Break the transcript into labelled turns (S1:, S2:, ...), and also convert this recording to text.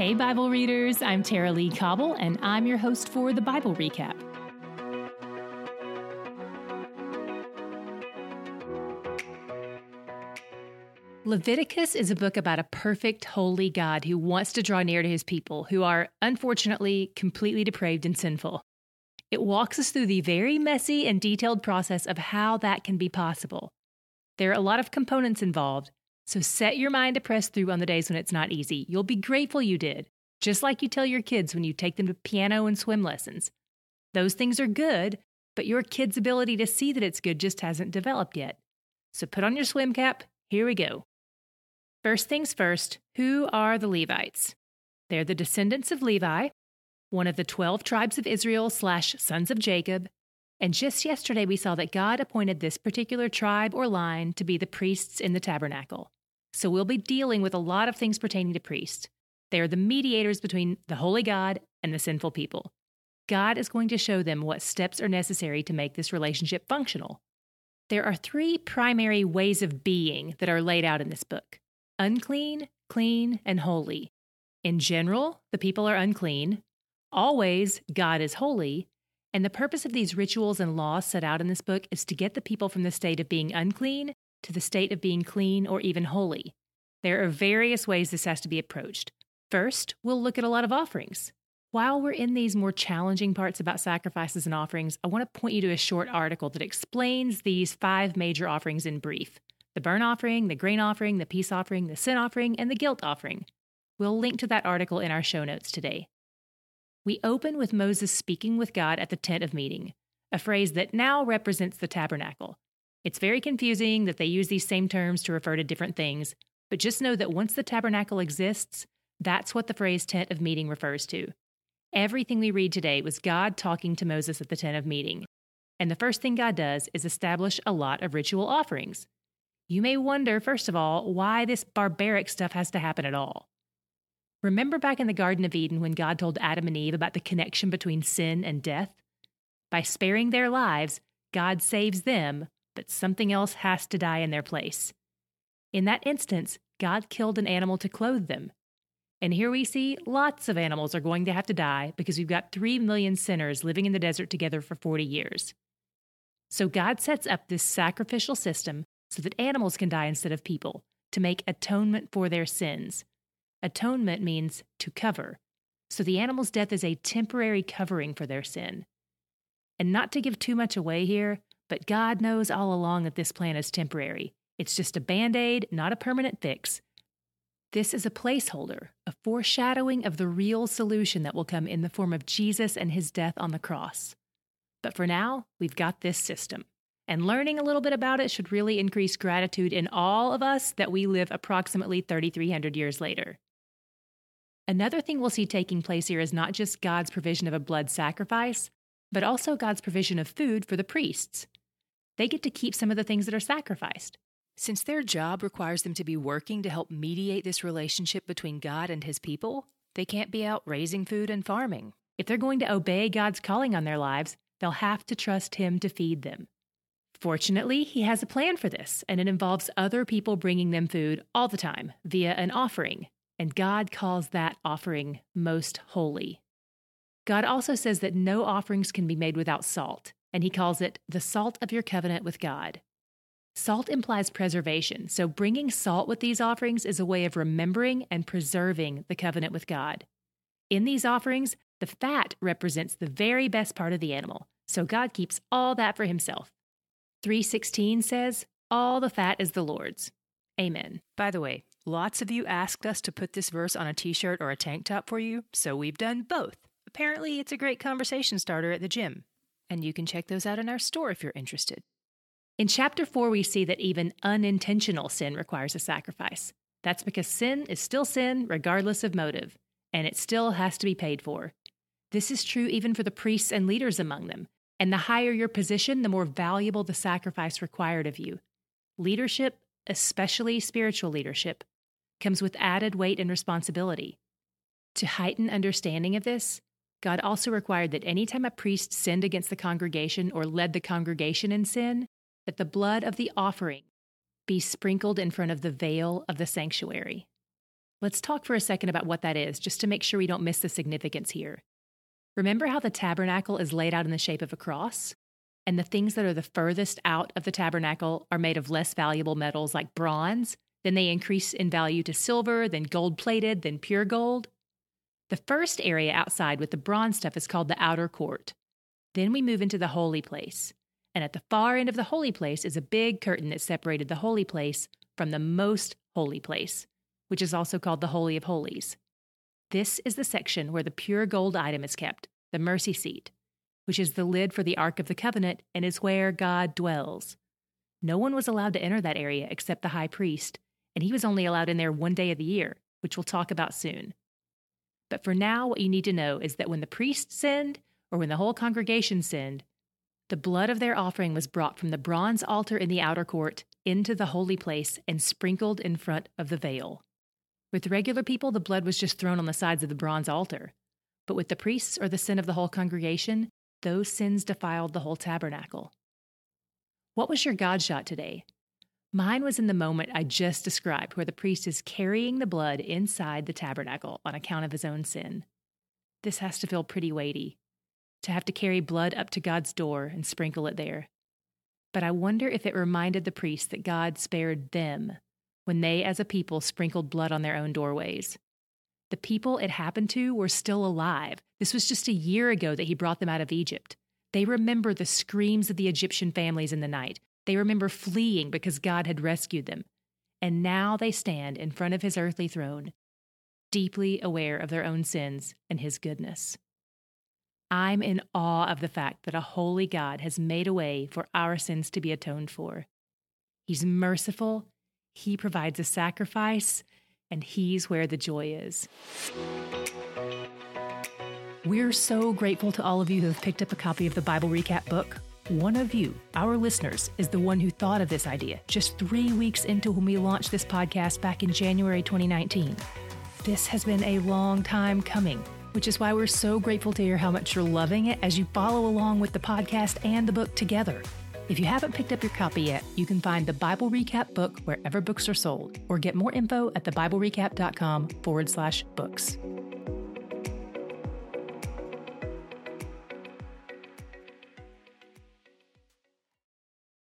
S1: Hey, Bible readers, I'm Tara-Leigh Cobble, and I'm your host for the Bible Recap. Leviticus is a book about a perfect, holy God who wants to draw near to his people, who are, unfortunately, completely depraved and sinful. It walks us through the very messy and detailed process of how that can be possible. There are a lot of components involved, so set your mind to press through on the days when it's not easy. You'll be grateful you did, just like you tell your kids when you take them to piano and swim lessons. Those things are good, but your kid's ability to see that it's good just hasn't developed yet. So put on your swim cap. Here we go. First things first, who are the Levites? They're the descendants of Levi, one of the 12 tribes of Israel slash sons of Jacob. And just yesterday, we saw that God appointed this particular tribe or line to be the priests in the tabernacle. So we'll be dealing with a lot of things pertaining to priests. They are the mediators between the holy God and the sinful people. God is going to show them what steps are necessary to make this relationship functional. There are three primary ways of being that are laid out in this book unclean, clean, and holy. In general, the people are unclean, Always, God is holy, and the purpose of these rituals and laws set out in this book is to get the people from the state of being unclean to the state of being clean or even holy. There are various ways this has to be approached. First, we'll look at a lot of offerings. While we're in these more challenging parts about sacrifices and offerings, I want to point you to a short article that explains these five major offerings in brief the burnt offering, the grain offering, the peace offering, the sin offering, and the guilt offering. We'll link to that article in our show notes today. We open with Moses speaking with God at the tent of meeting, a phrase that now represents the tabernacle. It's very confusing that they use these same terms to refer to different things, but just know that once the tabernacle exists, that's what the phrase tent of meeting refers to. Everything we read today was God talking to Moses at the tent of meeting. And the first thing God does is establish a lot of ritual offerings. You may wonder, first of all, why this barbaric stuff has to happen at all. Remember back in the Garden of Eden when God told Adam and Eve about the connection between sin and death? By sparing their lives, God saves them, but something else has to die in their place. In that instance, God killed an animal to clothe them. And here we see lots of animals are going to have to die because we've got 3 million sinners living in the desert together for 40 years. So God sets up this sacrificial system so that animals can die instead of people to make atonement for their sins. Atonement means to cover. So the animal's death is a temporary covering for their sin. And not to give too much away here, but God knows all along that this plan is temporary. It's just a band aid, not a permanent fix. This is a placeholder, a foreshadowing of the real solution that will come in the form of Jesus and his death on the cross. But for now, we've got this system. And learning a little bit about it should really increase gratitude in all of us that we live approximately 3,300 years later. Another thing we'll see taking place here is not just God's provision of a blood sacrifice, but also God's provision of food for the priests. They get to keep some of the things that are sacrificed. Since their job requires them to be working to help mediate this relationship between God and his people, they can't be out raising food and farming. If they're going to obey God's calling on their lives, they'll have to trust Him to feed them. Fortunately, He has a plan for this, and it involves other people bringing them food all the time via an offering, and God calls that offering most holy. God also says that no offerings can be made without salt, and he calls it the salt of your covenant with God. Salt implies preservation, so bringing salt with these offerings is a way of remembering and preserving the covenant with God. In these offerings, the fat represents the very best part of the animal, so God keeps all that for himself. 316 says, All the fat is the Lord's. Amen. By the way, Lots of you asked us to put this verse on a t shirt or a tank top for you, so we've done both. Apparently, it's a great conversation starter at the gym, and you can check those out in our store if you're interested. In chapter 4, we see that even unintentional sin requires a sacrifice. That's because sin is still sin, regardless of motive, and it still has to be paid for. This is true even for the priests and leaders among them, and the higher your position, the more valuable the sacrifice required of you. Leadership, especially spiritual leadership, comes with added weight and responsibility. To heighten understanding of this, God also required that any time a priest sinned against the congregation or led the congregation in sin, that the blood of the offering be sprinkled in front of the veil of the sanctuary. Let's talk for a second about what that is, just to make sure we don't miss the significance here. Remember how the tabernacle is laid out in the shape of a cross? And the things that are the furthest out of the tabernacle are made of less valuable metals like bronze. Then they increase in value to silver, then gold plated, then pure gold. The first area outside with the bronze stuff is called the outer court. Then we move into the holy place. And at the far end of the holy place is a big curtain that separated the holy place from the most holy place, which is also called the Holy of Holies. This is the section where the pure gold item is kept, the mercy seat, which is the lid for the Ark of the Covenant and is where God dwells. No one was allowed to enter that area except the high priest, and he was only allowed in there one day of the year, which we'll talk about soon. But for now, what you need to know is that when the priest sinned, or when the whole congregation sinned, the blood of their offering was brought from the bronze altar in the outer court into the holy place and sprinkled in front of the veil. With regular people, the blood was just thrown on the sides of the bronze altar. But with the priests or the sin of the whole congregation, those sins defiled the whole tabernacle. What was your God shot today? Mine was in the moment I just described, where the priest is carrying the blood inside the tabernacle on account of his own sin. This has to feel pretty weighty to have to carry blood up to God's door and sprinkle it there. But I wonder if it reminded the priests that God spared them when they, as a people, sprinkled blood on their own doorways. The people it happened to were still alive. This was just a year ago that he brought them out of Egypt. They remember the screams of the Egyptian families in the night. They remember fleeing because God had rescued them. And now they stand in front of his earthly throne, deeply aware of their own sins and his goodness. I'm in awe of the fact that a holy God has made a way for our sins to be atoned for. He's merciful, He provides a sacrifice, and He's where the joy is. We're so grateful to all of you who have picked up a copy of the Bible Recap book. One of you, our listeners, is the one who thought of this idea just three weeks into when we launched this podcast back in January 2019. This has been a long time coming which is why we're so grateful to hear how much you're loving it as you follow along with the podcast and the book together. If you haven't picked up your copy yet, you can find the Bible Recap book wherever books are sold, or get more info at thebiblerecap.com forward slash books.